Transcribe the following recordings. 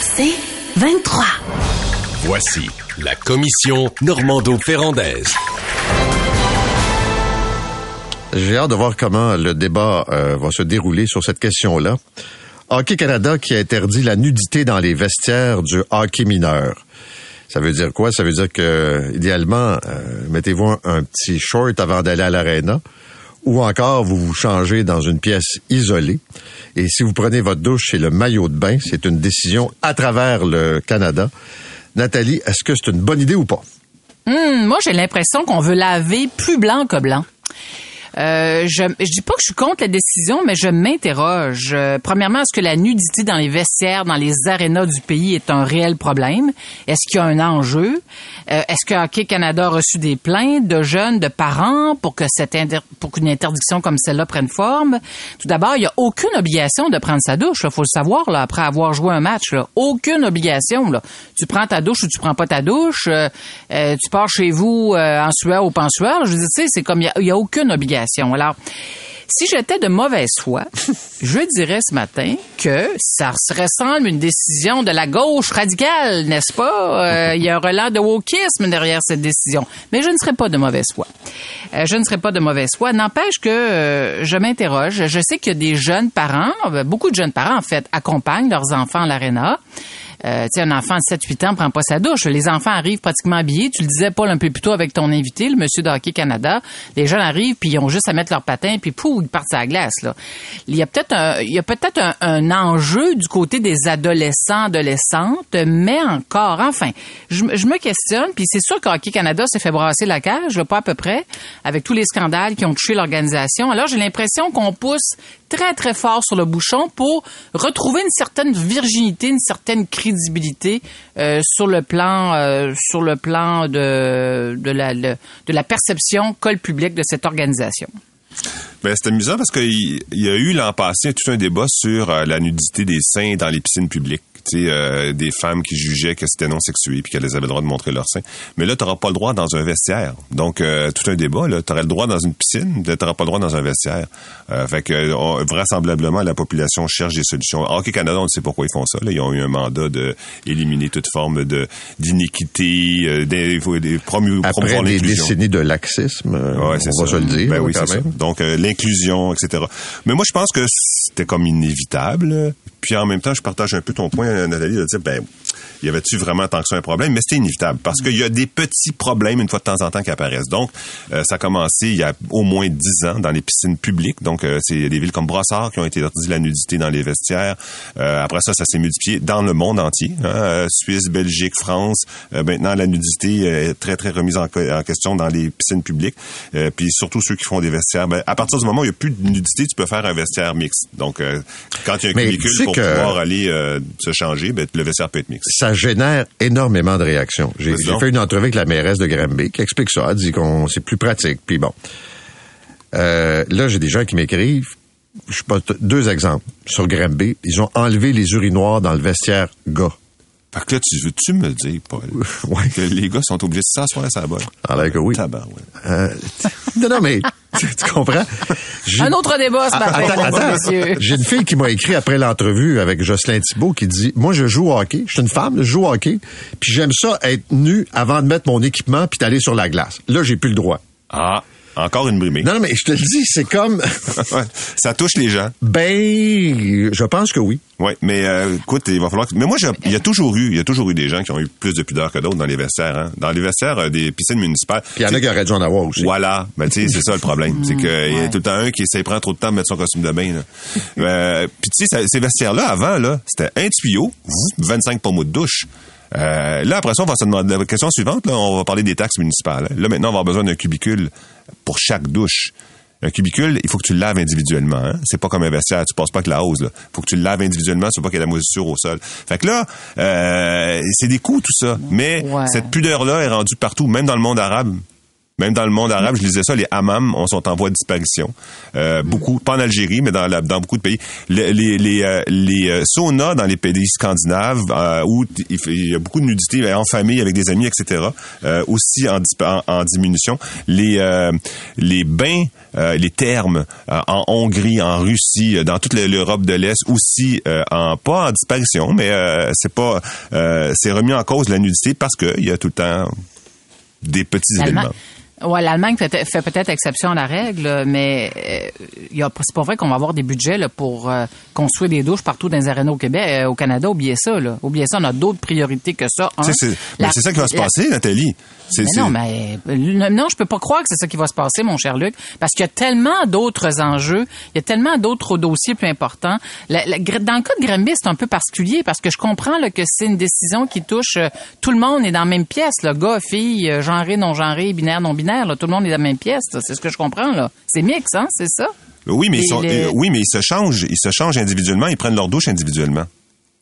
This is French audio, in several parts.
C'est 23. Voici la commission Normando-Ferrandaise. J'ai hâte de voir comment le débat euh, va se dérouler sur cette question-là. Hockey Canada qui a interdit la nudité dans les vestiaires du hockey mineur. Ça veut dire quoi? Ça veut dire que, idéalement, euh, mettez-vous un, un, petit short avant d'aller à l'aréna ou encore vous vous changez dans une pièce isolée. Et si vous prenez votre douche et le maillot de bain, c'est une décision à travers le Canada. Nathalie, est-ce que c'est une bonne idée ou pas? Hum, moi, j'ai l'impression qu'on veut laver plus blanc que blanc. Euh, je, je dis pas que je suis contre la décision, mais je m'interroge. Euh, premièrement, est-ce que la nudité dans les vestiaires, dans les arénas du pays est un réel problème? Est-ce qu'il y a un enjeu? Euh, est-ce que Hockey Canada a reçu des plaintes de jeunes, de parents pour que cette pour qu'une interdiction comme celle-là prenne forme? Tout d'abord, il n'y a aucune obligation de prendre sa douche. Il faut le savoir, là, après avoir joué un match. Là. Aucune obligation. Là. Tu prends ta douche ou tu prends pas ta douche. Euh, tu pars chez vous en sueur ou pas en sueur. Je veux dire, c'est comme il n'y a aucune obligation. Alors, si j'étais de mauvaise foi, je dirais ce matin que ça ressemble à une décision de la gauche radicale, n'est-ce pas? Euh, il y a un relent de wokisme derrière cette décision. Mais je ne serais pas de mauvaise foi. Euh, je ne serais pas de mauvaise foi. N'empêche que euh, je m'interroge. Je sais qu'il y a des jeunes parents, beaucoup de jeunes parents, en fait, accompagnent leurs enfants à l'aréna. Euh, tu sais, un enfant de 7-8 ans prend pas sa douche. Les enfants arrivent pratiquement habillés. Tu le disais, Paul, un peu plus tôt avec ton invité, le monsieur de Hockey Canada. Les jeunes arrivent, puis ils ont juste à mettre leur patin, puis pouf, ils partent à la glace. Là. Il y a peut-être un, il y a peut-être un, enjeu du côté des adolescents, adolescentes, mais encore, enfin, je, me questionne, puis c'est sûr que Hockey Canada s'est fait brasser la cage, pas à peu près, avec tous les scandales qui ont touché l'organisation. Alors, j'ai l'impression qu'on pousse très, très fort sur le bouchon pour retrouver une certaine virginité, une certaine crédibilité euh, sur le plan, euh, sur le plan de, de, la, de la perception col public de cette organisation. Ben, c'est amusant parce qu'il y a eu l'an passé tout un débat sur euh, la nudité des seins dans les piscines publiques euh, des femmes qui jugeaient que c'était non sexué puis qu'elles avaient le droit de montrer leur sein. Mais là, tu n'auras pas le droit dans un vestiaire. Donc, euh, tout un débat. Tu aurais le droit dans une piscine, tu n'auras pas le droit dans un vestiaire. Euh, fait que, vraisemblablement, la population cherche des solutions. Hockey Canada, on sait pourquoi ils font ça. Là. Ils ont eu un mandat de éliminer toute forme de d'iniquité, euh, des, des Après des décennies de laxisme, ouais, on va se le dire. Ben oui, c'est ça. Donc, l'inclusion, etc. Mais moi, je pense que c'était comme inévitable. Puis en même temps, je partage un peu ton point, Nathalie, de dire, ben, y avait-tu vraiment tant que ça un problème? Mais c'était inévitable parce qu'il y a des petits problèmes une fois de temps en temps qui apparaissent. Donc, euh, ça a commencé il y a au moins dix ans dans les piscines publiques. Donc, euh, c'est des villes comme Brossard qui ont été interdit la nudité dans les vestiaires. Euh, après ça, ça s'est multiplié dans le monde entier. Hein. Suisse, Belgique, France. maintenant, la nudité est très, très remise en, question dans les piscines publiques. puis surtout ceux qui font des vestiaires. Ben, à partir du moment où il n'y a plus de nudité, tu peux faire un vestiaire mixte. Donc, quand il y a un cubicule pour pouvoir aller se changer, ben, le vestiaire peut être mixte génère énormément de réactions. J'ai fait une entrevue avec la mairesse de Granby qui explique ça, elle dit qu'on c'est plus pratique. Puis bon, euh, là j'ai des gens qui m'écrivent. Je pas deux exemples sur Granby. Ils ont enlevé les urinoirs dans le vestiaire gars. Fait que là, tu veux-tu me dire, Paul, ouais. que les gars sont obligés de s'asseoir à sa botte? Alors que oui. Tabac, ouais. Euh, non, non, mais tu, comprends? Un autre débat ce matin, J'ai une fille qui m'a écrit après l'entrevue avec Jocelyn Thibault qui dit, moi, je joue au hockey. Je suis une femme, je joue au hockey. Puis j'aime ça être nu avant de mettre mon équipement puis d'aller sur la glace. Là, j'ai plus le droit. Ah. Encore une brimée. Non, mais je te le dis, c'est comme... ça touche les gens. Ben, je pense que oui. Oui, mais euh, écoute, il va falloir... Mais moi, il y a toujours eu il y a toujours eu des gens qui ont eu plus de pudeur que d'autres dans les vestiaires. Hein? Dans les vestiaires euh, des piscines municipales. Puis il y en a qui auraient dû en avoir aussi. Voilà. Ben, tu sais, c'est ça le problème. c'est qu'il y a tout le temps un qui essaie prendre trop de temps de mettre son costume de bain. Euh, puis tu sais, ces vestiaires-là, avant, là, c'était un tuyau, 25 pommes de douche. Euh, là, après ça, on va se demander la question suivante. Là, on va parler des taxes municipales. Là, maintenant, on va avoir besoin d'un cubicule pour chaque douche. Un cubicule, il faut que tu le laves individuellement. Hein? C'est pas comme un vestiaire, tu passes pas que la hausse. Il faut que tu le laves individuellement, c'est pas qu'il y ait de la moisissure au sol. Fait que là, euh, c'est des coûts tout ça. Mais cette pudeur-là est rendue partout, même dans le monde arabe. Même dans le monde arabe, je lisais ça, les hammams on sont en voie de disparition. Euh, Beaucoup, pas en Algérie, mais dans, la- dans beaucoup de pays. Les, les, les, euh, les, euh, saunas dans les pays scandinaves, euh, où il y a beaucoup de nudité en famille, avec des amis, etc., euh, aussi en, en, en diminution. Les, euh, les bains, euh, les thermes euh, en Hongrie, en Russie, dans toute l'Europe de l'Est, aussi euh, en pas en disparition, mais euh, c'est pas euh, c'est remis en cause la nudité parce qu'il y a tout le temps des petits événements. Ouais, l'Allemagne fait, fait peut-être exception à la règle, mais euh, c'est pas vrai qu'on va avoir des budgets là, pour euh, construire des douches partout dans les arénas au Québec, euh, au Canada. Oubliez ça, là. Oubliez ça, on a d'autres priorités que ça. Un. c'est mais La- c'est ça qui va se la- passer, Nathalie. Mais non, mais non, je peux pas croire que c'est ça qui va se passer, mon cher Luc, parce qu'il y a tellement d'autres enjeux, il y a tellement d'autres dossiers plus importants. La- la- dans le cas de Granby, c'est un peu particulier parce que je comprends là, que c'est une décision qui touche tout le monde est dans la même pièce, là, gars, filles, euh, genré, non genré, binaire, non binaire, là, tout le monde est dans la même pièce. C'est ce que je comprends là. C'est mix, hein, c'est ça? oui, mais ils Et sont, les- euh, oui, mais ils se changent, ils se changent individuellement, ils prennent leur douche individuellement.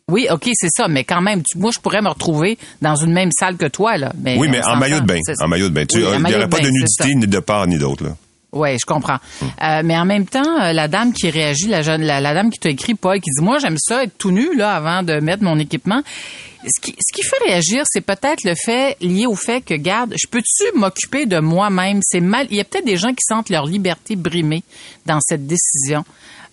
Oui, ok, c'est ça, mais quand même, tu- moi, je pourrais me retrouver dans une même salle que toi là. Mais oui, mais on en maillot de bain, en maillot de bain. Tu- Oui, en euh, il n'y aurait pas de nudité ni de part ni d'autre. là. Oui, je comprends. Euh, mais en même temps, euh, la dame qui réagit, la jeune, la, la dame qui t'a écrit, Paul, qui dit moi j'aime ça être tout nu là avant de mettre mon équipement. Ce qui, ce qui fait réagir, c'est peut-être le fait lié au fait que, garde, je peux-tu m'occuper de moi-même? C'est mal. Il y a peut-être des gens qui sentent leur liberté brimée dans cette décision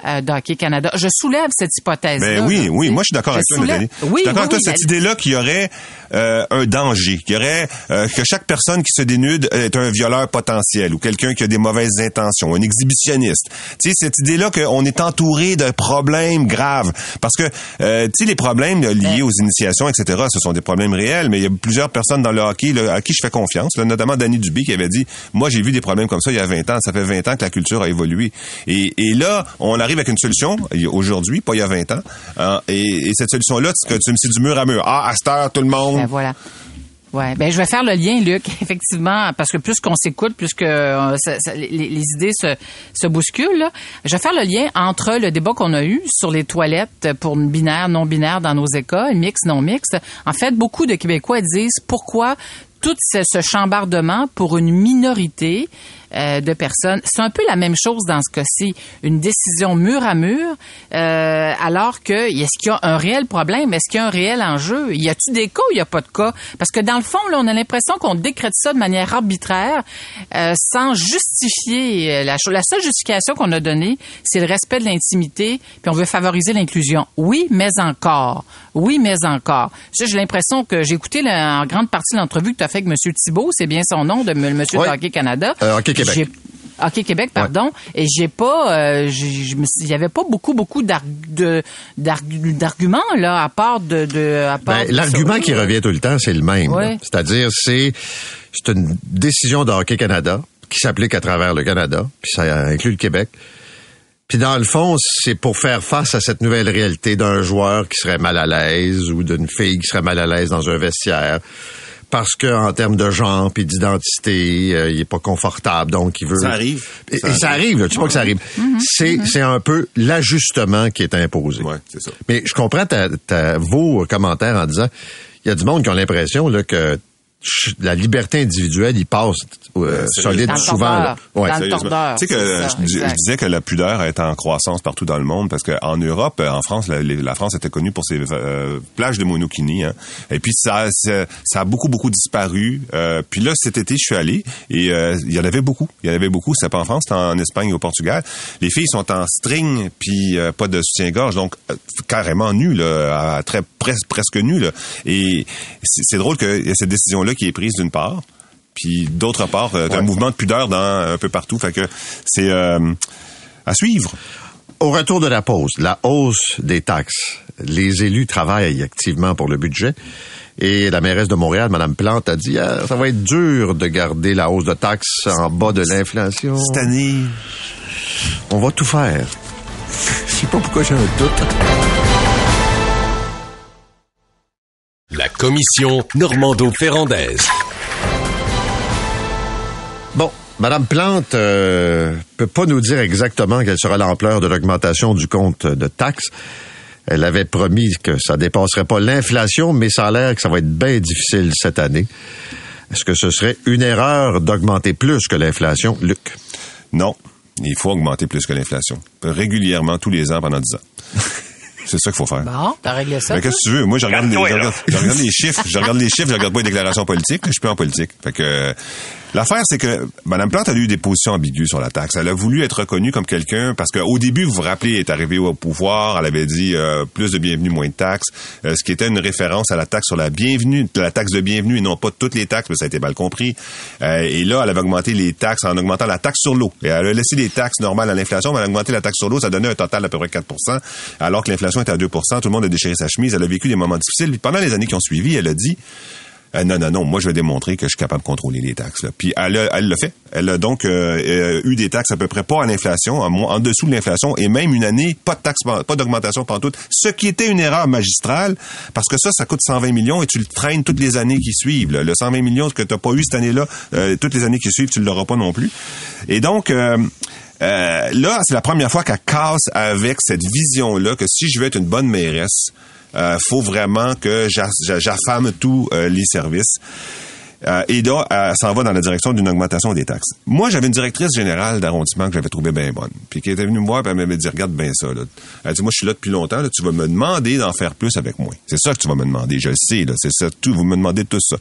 euh, d'Hockey Canada. Je soulève cette hypothèse. Ben oui, oui, moi je suis d'accord avec toi, Nathalie. Oui, je suis d'accord oui, avec toi, oui, cette idée-là qu'il y aurait euh, un danger, qu'il y aurait euh, que chaque personne qui se dénude est un violeur potentiel ou quelqu'un qui a des mauvaises intentions, un exhibitionniste. Tu sais, cette idée-là qu'on est entouré de problèmes graves. Parce que, euh, tu sais, les problèmes là, liés aux initiations, etc., ce sont des problèmes réels, mais il y a plusieurs personnes dans le hockey là, à qui je fais confiance, là, notamment Danny Dubé qui avait dit, moi j'ai vu des problèmes comme ça il y a 20 ans, ça fait 20 ans que la culture a évolué. Et, et là, on arrive avec une solution, aujourd'hui, pas il y a 20 ans, hein, et, et cette solution-là, que tu me c'est du mur à mur. Ah, à cette heure, tout le monde... Ben voilà. Ouais, ben je vais faire le lien, Luc, effectivement, parce que plus qu'on s'écoute, plus que euh, les, idées se, bousculent. là. Je vais faire le lien entre le débat qu'on a eu sur les toilettes pour binaire, non binaire dans nos écoles, mixte, non mixte. En fait, beaucoup de Québécois disent pourquoi tout ce chambardement pour une minorité euh, de personnes. C'est un peu la même chose dans ce cas-ci. Une décision mur à mur, euh, alors que est-ce qu'il y a un réel problème? Est-ce qu'il y a un réel enjeu? Y a-t-il des cas ou il n'y a pas de cas? Parce que dans le fond, là, on a l'impression qu'on décrète ça de manière arbitraire, euh, sans justifier. La, cho- la seule justification qu'on a donnée, c'est le respect de l'intimité, puis on veut favoriser l'inclusion. Oui, mais encore. Oui, mais encore. J'ai l'impression que j'ai écouté la- en grande partie l'entrevue que tu as fait avec M. Thibault, c'est bien son nom, de M. Oui. Hockey Canada. Euh, Hockey Québec. J'ai- Hockey Québec, pardon. Et j'ai pas, euh, il y avait pas beaucoup, beaucoup d'arguments là, à part de, Ben, L'argument qui revient tout le temps, c'est le même. Ouais. C'est-à-dire, c'est c'est une décision de Hockey Canada qui s'applique à travers le Canada, puis ça inclut le Québec. Puis dans le fond, c'est pour faire face à cette nouvelle réalité d'un joueur qui serait mal à l'aise ou d'une fille qui serait mal à l'aise dans un vestiaire. Parce que en termes de genre puis d'identité, euh, il est pas confortable, donc il veut. Ça arrive. Et, Ça et ça arrive. là, tu sais pas que ça arrive. C'est c'est un peu l'ajustement qui est imposé. Ouais, c'est ça. Mais je comprends ta, ta- vos commentaires en disant, il y a du monde qui ont l'impression là, que la liberté individuelle, il passe euh, c'est- solide souvent. tordeur, Tu sais que c'est ça, je, disais que la pudeur est en croissance partout dans le monde parce qu'en Europe, en France, la, France était connue pour ses euh, plages de monokini. Hein. Et puis ça, ça, ça a beaucoup beaucoup disparu. Euh, puis là, cet été, je suis allé et euh, il y en avait beaucoup. Il y en avait beaucoup. C'était pas en France, c'était en Espagne et au Portugal. Les filles sont en string puis euh, pas de soutien-gorge, donc euh, carrément nues là, à très presque presque nues là. Et c'est c'est drôle qu'il y a cette décision là qui est prise d'une part. Puis d'autre part, euh, un mouvement de pudeur dans un peu partout. Fait que c'est euh, à suivre. Au retour de la pause, la hausse des taxes. Les élus travaillent activement pour le budget. Et la mairesse de Montréal, Mme Plante, a dit hier, ça va être dur de garder la hausse de taxes en bas de l'inflation. Cette année, On va tout faire. Je sais pas pourquoi j'ai un doute. Commission Normando-Ferrandaise. Bon, Madame Plante euh, peut pas nous dire exactement quelle sera l'ampleur de l'augmentation du compte de taxes. Elle avait promis que ça dépasserait pas l'inflation, mais ça a l'air que ça va être bien difficile cette année. Est-ce que ce serait une erreur d'augmenter plus que l'inflation, Luc? Non, il faut augmenter plus que l'inflation. Régulièrement, tous les ans, pendant 10 ans. C'est ça qu'il faut faire. Bon, t'as réglé ça. Mais qu'est-ce que tu veux? Moi, je regarde, les, je regarde, je regarde les chiffres. Je regarde les chiffres, je regarde pas les déclarations politiques. Je suis plus en politique. Fait que, euh, l'affaire, c'est que Mme Plante a eu des positions ambiguës sur la taxe. Elle a voulu être reconnue comme quelqu'un parce qu'au début, vous vous rappelez, elle est arrivée au pouvoir. Elle avait dit euh, plus de bienvenue, moins de taxes. euh, ce qui était une référence à la taxe sur la bienvenue, la taxe de bienvenue et non pas toutes les taxes, mais ça a été mal compris. Euh, et là, elle avait augmenté les taxes en augmentant la taxe sur l'eau. Et elle a laissé les taxes normales à l'inflation, mais elle a augmenté la taxe sur l'eau. Ça donnait un total d'à peu près 4% alors que l'inflation était à 2 Tout le monde a déchiré sa chemise. Elle a vécu des moments difficiles. Puis pendant les années qui ont suivi, elle a dit euh, non, non, non, moi je vais démontrer que je suis capable de contrôler les taxes. là. Puis elle a- elle l'a fait. Elle a donc euh, euh, eu des taxes à peu près pas à l'inflation, en dessous de l'inflation, et même une année, pas de taxes, pas d'augmentation pantoute, ce qui était une erreur magistrale, parce que ça, ça coûte 120 millions et tu le traînes toutes les années qui suivent. là. Le 120 millions que tu n'as pas eu cette année-là, euh, toutes les années qui suivent, tu ne l'auras pas non plus. Et donc... euh, euh, là, c'est la première fois qu'elle casse avec cette vision-là que si je veux être une bonne mairesse, euh, faut vraiment que j'a- j'a- j'affame tous euh, les services. Euh, et là, elle s'en va dans la direction d'une augmentation des taxes. Moi, j'avais une directrice générale d'arrondissement que j'avais trouvée bien bonne, puis qui était venue me voir, puis elle m'avait dit, regarde bien ça. Là. Elle dit, moi, je suis là depuis longtemps, là, tu vas me demander d'en faire plus avec moi. C'est ça que tu vas me demander, je le sais, c'est ça, tout, vous me demandez tout ça.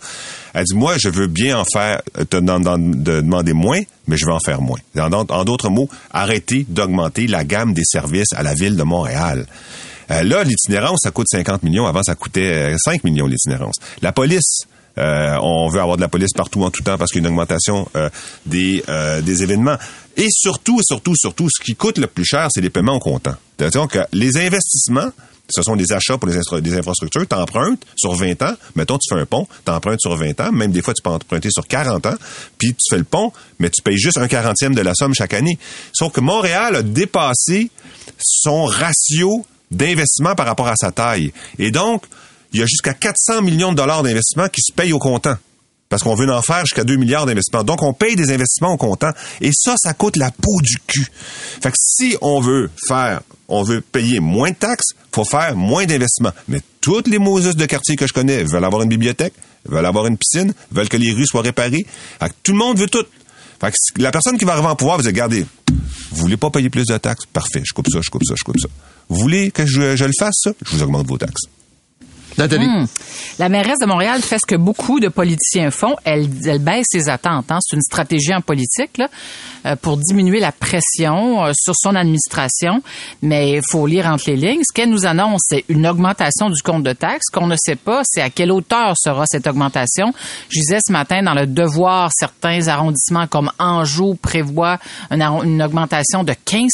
Elle dit, moi, je veux bien en faire, euh, te demander moins, mais je veux en faire moins. En, d'autres mots, arrêter d'augmenter la gamme des services à la ville de Montréal. Euh, là, l'itinérance, ça coûte 50 millions. Avant, ça coûtait euh, 5 millions l'itinérance. La police, euh, on veut avoir de la police partout en tout temps parce qu'il y a une augmentation euh, des, euh, des événements. Et surtout, surtout, surtout, ce qui coûte le plus cher, c'est les paiements au comptant. Donc, euh, les investissements, ce sont des achats pour les des infrastructures. Tu empruntes sur 20 ans. Mettons, tu fais un pont, tu empruntes sur 20 ans. Même des fois, tu peux emprunter sur 40 ans. Puis tu fais le pont, mais tu payes juste un quarantième de la somme chaque année. Sauf que Montréal a dépassé son ratio d'investissement par rapport à sa taille. Et donc, il y a jusqu'à 400 millions de dollars d'investissement qui se payent au comptant. Parce qu'on veut en faire jusqu'à 2 milliards d'investissements. Donc, on paye des investissements au comptant. Et ça, ça coûte la peau du cul. Fait que si on veut faire, on veut payer moins de taxes, faut faire moins d'investissements. Mais toutes les Moses de quartier que je connais veulent avoir une bibliothèque, veulent avoir une piscine, veulent que les rues soient réparées. Fait que tout le monde veut tout. Fait que la personne qui va arriver en pouvoir va dire, regardez, vous voulez pas payer plus de taxes? Parfait, je coupe ça, je coupe ça, je coupe ça. Voulez que je, le fasse? Je vous augmente vos taxes. Nathalie? Hmm. La mairesse de Montréal fait ce que beaucoup de politiciens font. Elle, elle baisse ses attentes. hein. C'est une stratégie en politique là, euh, pour diminuer la pression euh, sur son administration. Mais il faut lire entre les lignes. Ce qu'elle nous annonce, c'est une augmentation du compte de taxes. Qu'on ne sait pas, c'est à quelle hauteur sera cette augmentation. Je disais ce matin dans le Devoir, certains arrondissements comme Anjou prévoient une, augmentation de 15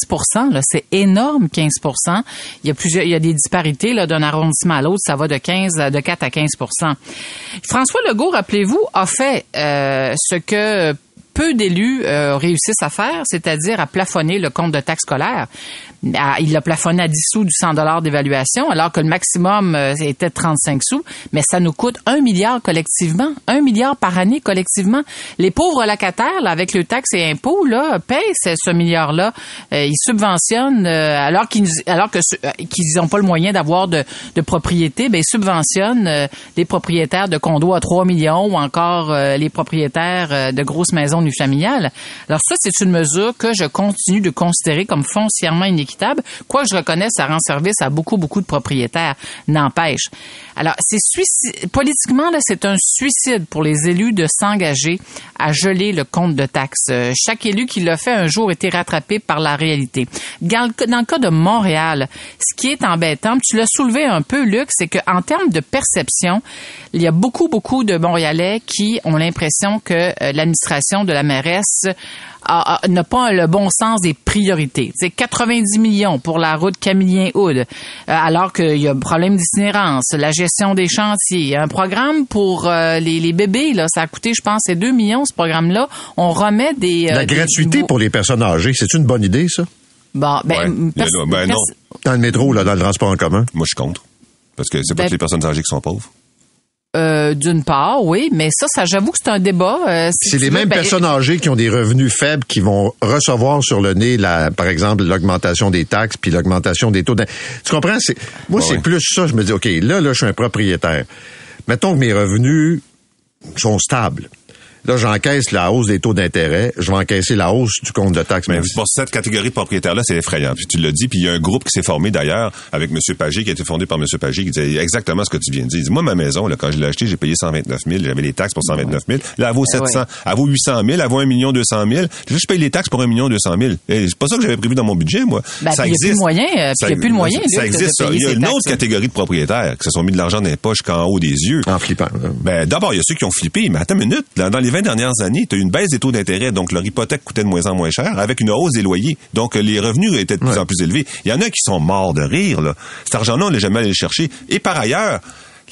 là. C'est énorme, 15% Il y a plusieurs, il y a des disparités d'un arrondissement à l'autre. Ça va de 15 à- de 4 à 15 François Legault, rappelez-vous, a fait euh, ce que peu d'élus euh, réussissent à faire, c'est-à-dire à plafonner le compte de taxe scolaire. Il l'a plafonné à 10 sous du 100 dollars d'évaluation, alors que le maximum euh, était de 35 sous, mais ça nous coûte un milliard collectivement, un milliard par année collectivement. Les pauvres locataires, là, avec le taxe et impôts, là, payent ce, milliard-là. Euh, ils subventionnent, euh, alors qu'ils alors euh, qu'ils n'ont pas le moyen d'avoir de, de propriété, ben ils subventionnent euh, les propriétaires de condos à 3 millions ou encore les propriétaires de grosses maisons unifamiliales. Alors ça, c'est une mesure que je continue de considérer comme foncièrement inéquitable. Quoi je reconnais, ça rend service à beaucoup, beaucoup de propriétaires. N'empêche. Alors, politiquement, c'est un suicide pour les élus de s'engager à geler le compte de taxes. Euh, chaque élu qui l'a fait un jour était rattrapé par la réalité. Dans le, cas de Montréal, ce qui est embêtant, tu l'as soulevé un peu, Luc, c'est qu'en termes de perception, il y a beaucoup, beaucoup de Montréalais qui ont l'impression que euh, l'administration de la mairesse n'a pas le bon sens des priorités. C'est 90 millions pour la route Camillien-Houd, euh, alors qu'il y a un problème d'itinérance, la gestion des chantiers. Il y a un programme pour euh, les, les bébés, là, ça a coûté, je pense, c'est 2 millions, ce programme-là. On remet des... euh, La gratuité des- pour les personnes âgées, c'est une bonne idée, ça? Bon, ben, Ouais. pers- Il y en a- ben non. Dans le métro, là, dans le transport en commun? Moi, je suis contre. Parce que c'est pas Ben- toutes les personnes âgées qui sont pauvres. Euh, d'une part, oui, mais ça, ça j'avoue que c'est un débat. euh, si C'est les veux, mêmes ben, personnes âgées qui ont des revenus faibles qui vont recevoir sur le nez, la, par exemple, l'augmentation des taxes puis l'augmentation des taux. d'in- Tu comprends? C'est, moi, Ouais, c'est plus ça. Je me dis, OK, là, là, je suis un propriétaire. Mettons que mes revenus sont stables. Là, j'encaisse la hausse des taux d'intérêt, je vais encaisser la hausse du compte de taxes. Mais pour cette catégorie de propriétaires-là, c'est effrayant. Puis tu l'as dit, puis il y a un groupe qui s'est formé d'ailleurs avec M. Pagé, qui a été fondé par M. Pagé, qui disait exactement ce que tu viens de dire. Il dit, moi, ma maison, là, quand je l'ai achetée, j'ai payé 129 000, j'avais les taxes pour 129 000. Là, elle vaut 700, elle vaut 800 000, elle vaut 1 million 200 000. Je paye les taxes pour 1 million 200 000. Et c'est pas ça que j'avais prévu dans mon budget, moi. Ben, ça il y a plus de moyen, puis il y a plus de moyen, Ça existe, ça. Il y a une autre catégorie de propriétaires qui se sont mis de l'argent dans les poches qu'en haut des yeux. En flippant. là. Ben, d'abord, il y a ceux qui ont flippé, mais attends une minute. Dans, dans les 20 dernières années, tu as eu une baisse des taux d'intérêt, donc leur hypothèque coûtait de moins en moins cher, avec une hausse des loyers. Donc, les revenus étaient de plus Ouais. en plus élevés. Il y en a qui sont morts de rire, là. Cet argent-là, on n'est jamais allé le chercher. Et par ailleurs,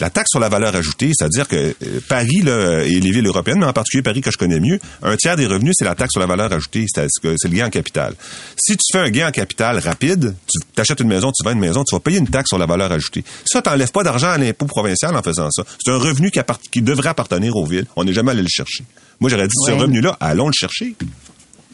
la taxe sur la valeur ajoutée, c'est-à-dire que euh, Paris là, et les villes européennes, mais en particulier Paris que je connais mieux, un tiers des revenus, c'est la taxe sur la valeur ajoutée, c'est-à-dire que c'est le gain en capital. Si tu fais un gain en capital rapide, tu achètes une maison, tu vends une maison, tu vas payer une taxe sur la valeur ajoutée. Ça, t'enlèves pas d'argent à l'impôt provincial en faisant ça. C'est un revenu qui, devrait appartenir aux villes. On n'est jamais allé le chercher. Moi, j'aurais dit, ce revenu-là, allons le chercher.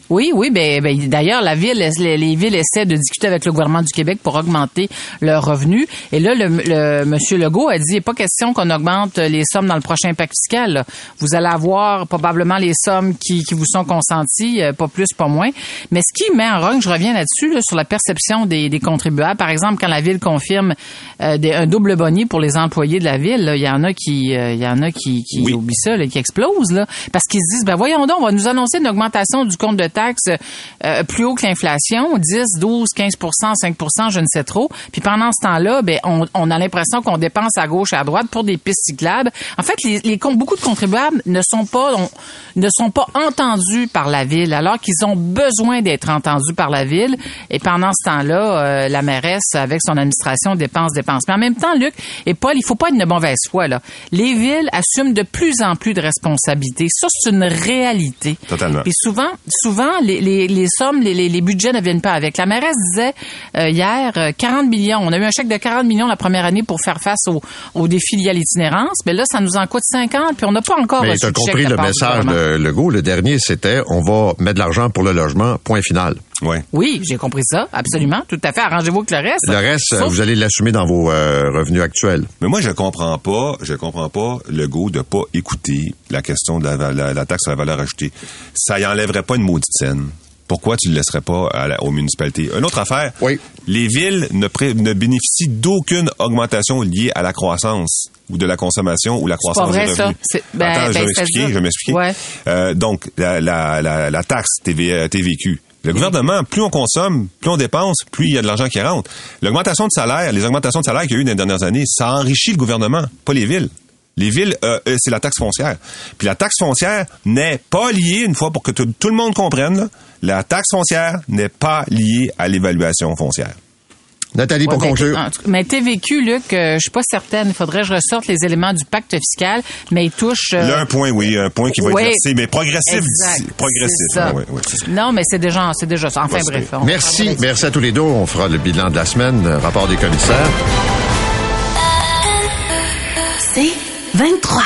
Oui, oui, ben, ben, d'ailleurs, la ville, les, les villes essaient de discuter avec le gouvernement du Québec pour augmenter leurs revenus. Et là, le, le monsieur Legault a dit, il n'est pas question qu'on augmente les sommes dans le prochain pacte fiscal. là. Vous allez avoir probablement les sommes qui, qui vous sont consenties, euh, pas plus, pas moins. Mais ce qui met en rogne, je reviens là-dessus, là, sur la perception des, des contribuables. Par exemple, quand la ville confirme euh, des- un double boni pour les employés de la ville, là, il y en a qui, euh, il y en a qui, qui Oui. oublient ça, là, qui explosent, là, parce qu'ils se disent, ben voyons donc, on va nous annoncer une augmentation du compte de taxes euh, plus haut que l'inflation, 10, 12, 15% 5% je ne sais trop. Puis pendant ce temps-là, ben on, on a l'impression qu'on dépense à gauche et à droite pour des pistes cyclables. En fait, les, beaucoup de contribuables ne sont pas on- ne sont pas entendus par la ville, alors qu'ils ont besoin d'être entendus par la ville. Et pendant ce temps-là, euh, la mairesse, avec son administration, dépense, dépense. Mais en même temps, Luc et Paul, il faut pas être de mauvaise foi là. Les villes assument de plus en plus de responsabilités. Ça, c'est une réalité. Totalement. Puis souvent, souvent les, les, les sommes, les, les, budgets ne viennent pas avec. La mairesse disait euh, hier euh, 40 millions. On a eu un chèque de 40 millions la première année pour faire face au, au défi lié à l'itinérance. Mais là, ça nous en coûte 50, puis on n'a pas encore Mais tu as compris le message de Legault. Le dernier, c'était on va mettre de l'argent pour le logement, point final. Ouais. Oui, j'ai compris ça, absolument, tout à fait. Arrangez-vous avec le reste. Le reste, Sauf- vous allez l'assumer dans vos euh, revenus actuels. Mais moi, je comprends pas, je comprends pas le goût de pas écouter la question de la, la- la taxe sur la valeur ajoutée. Ça y enlèverait pas une maudite scène. Pourquoi tu le laisserais pas à la- aux municipalités? Une autre affaire. Oui. Les villes ne, pré- ne bénéficient d'aucune augmentation liée à la croissance ou de la consommation ou la croissance pas vrai, des ça. revenus. C'est- ben, Attends, je ben, vais m'expliquer, je vais m'expliquer. Ouais. Euh, donc, la, la, la, la taxe TV, TVQ. Le gouvernement, plus on consomme, plus on dépense, plus il y a de l'argent qui rentre. L'augmentation de salaire, les augmentations de salaire qu'il y a eu dans les dernières années, ça enrichit le gouvernement, pas les villes. Les villes, euh, euh, c'est la taxe foncière. Puis la taxe foncière n'est pas liée, une fois pour que tout, le monde comprenne, la taxe foncière n'est pas liée à l'évaluation foncière. Nathalie, Ouais, pour ben, conclure. en tout cas, Mais TVQ, Luc, euh, je suis pas certaine. Il faudrait que je ressorte les éléments du pacte fiscal, mais il touche. euh, Là, un point, oui, un point qui va ouais. être versé, mais progressif. Exact. Progressif. C'est ça. Non, mais c'est déjà, c'est déjà ça. Enfin, Ouais, bref. on Merci. Merci à tous les deux. On fera le bilan de la semaine, euh, rapport des commissaires. C'est 23.